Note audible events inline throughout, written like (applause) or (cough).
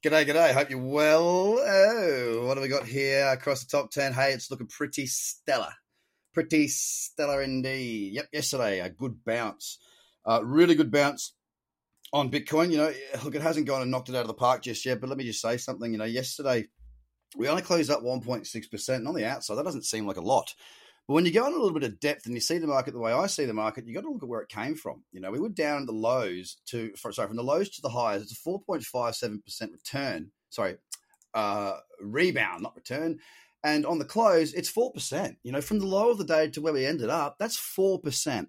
G'day, g'day. Hope you're well. Oh, what have we got here across the top 10? Hey, it's looking pretty stellar. Pretty stellar indeed. Yep, yesterday, a good bounce. Uh, really good bounce on Bitcoin. You know, look, it hasn't gone and knocked it out of the park just yet, but let me just say something. You know, yesterday, we only closed up 1.6%, and on the outside, that doesn't seem like a lot. But when you go in a little bit of depth and you see the market the way I see the market, you got to look at where it came from. You know, we were down the lows to, sorry, from the lows to the highs. It's a 4.57% return. Sorry, uh, rebound, not return. And on the close, it's 4%. You know, from the low of the day to where we ended up, that's 4%.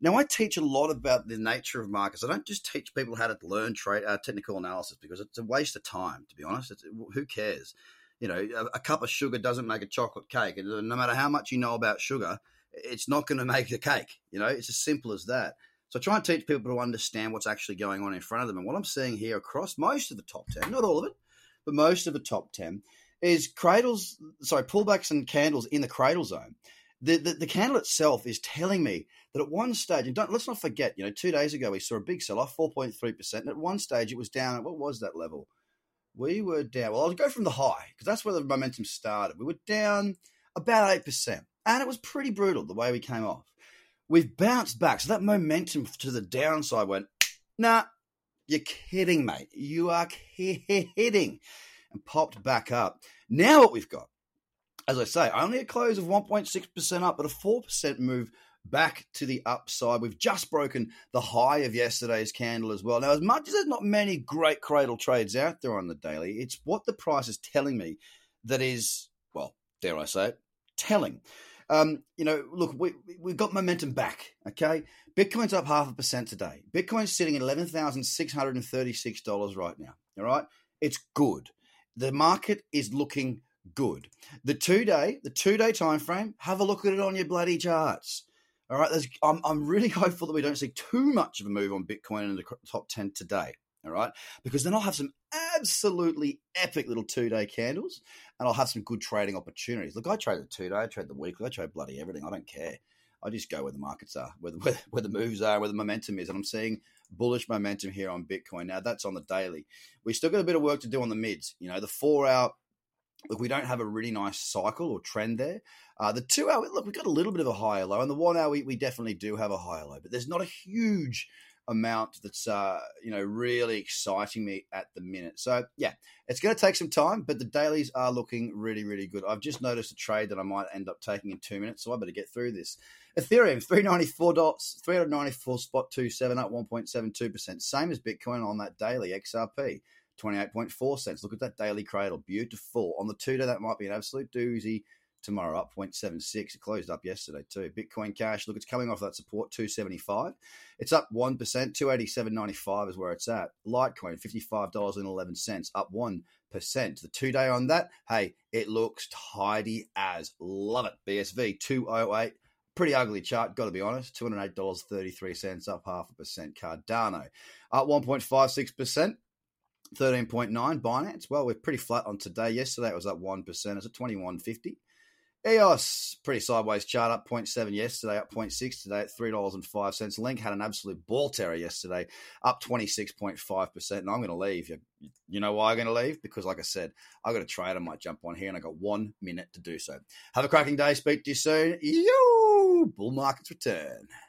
Now, I teach a lot about the nature of markets. I don't just teach people how to learn trade, uh, technical analysis because it's a waste of time, to be honest. It's, who cares? You know, a, a, cup of sugar doesn't make a chocolate cake. And no matter how much you know about sugar, it's not going (laughs) to make a cake. You know, it's as simple as that. So I try and teach people to understand what's actually going on in front of them. And what I'm seeing here across most of the top 10, not all of it, but most of the top 10, is cradles, sorry, pullbacks and candles in the cradle zone. The, the, the candle itself is telling me that at one stage, and don't let's not forget, you know, two days ago we saw a big sell off, 4.3%. And at one stage it was down, at, what was that level? We were down. Well, I'll go from the high because that's where the momentum started. We were down about 8%, and it was pretty brutal the way we came off. We've bounced back. So that momentum to the downside went, nah, you're kidding, mate. You are kidding. And popped back up. Now, what we've got, as I say, only a close of 1.6% up, but a 4% move back to the upside. We've just broken the high of yesterday's candle as well. Now, as much as there's not many great cradle trades out there on the daily, it's what the price is telling me that is, well, dare I say it, telling. Um, you know, look, we, we've got momentum back, okay? Bitcoin's up half a percent today. Bitcoin's sitting at $11,636 right now, all right? It's good. The market is looking good. The two day, the two day time frame, have a look at it on your bloody charts. All right, I'm, I'm really (laughs) hopeful that we don't see too much of a move on Bitcoin in the top 10 today. All right, because then I'll have some absolutely epic little two day candles and I'll have some good trading opportunities. Look, I trade the two day, I trade the weekly, I trade bloody everything. I don't care. I just go where the markets are, where the, (laughs) where, where the moves are, where the momentum is. And I'm seeing bullish momentum here on Bitcoin. Now, that's on the daily. We still got a bit of work to do on the mids. You know, the four hour look, we don't have a really nice cycle or trend there. Uh, the two hour, look, we've got a little bit of a higher low, and the one hour, we, we definitely do have a higher low, but there's not a huge amount that's uh, you know really exciting me at the minute. So yeah, it's going to take some time, but the dailies are looking really really good. I've just noticed a trade that I might end up taking in two minutes, so I better get through this. Ethereum three ninety four dots, three hundred ninety four spot two seven up one point seven two percent, same as Bitcoin on that daily XRP. 28.4 cents. Look at that daily cradle. Beautiful. On the two day, that might be an absolute doozy. Tomorrow up 0.76. It closed up yesterday too. Bitcoin Cash, look, it's coming off that support 275. It's up 1%. 287.95 is where it's at. Litecoin, $55.11, up 1%. The two day on that, hey, it looks tidy as. Love it. BSV 208 pretty ugly chart, got to be honest. $208.33, up half a percent. Cardano up 1.56%. 13.9 Binance. Well, we're pretty flat on today. Yesterday it was up 1%. It's at 21.50. EOS, pretty sideways chart, up 0.7 yesterday, up 0.6 today at $3.05. Link had an absolute ball terror yesterday, up 26.5%. And I'm going to leave. You, know why I'm going to leave? Because, like I said, I've got a trade. I might jump on here and i got one minute to do so. Have a cracking day. Speak to you soon. Yo! Bull markets return.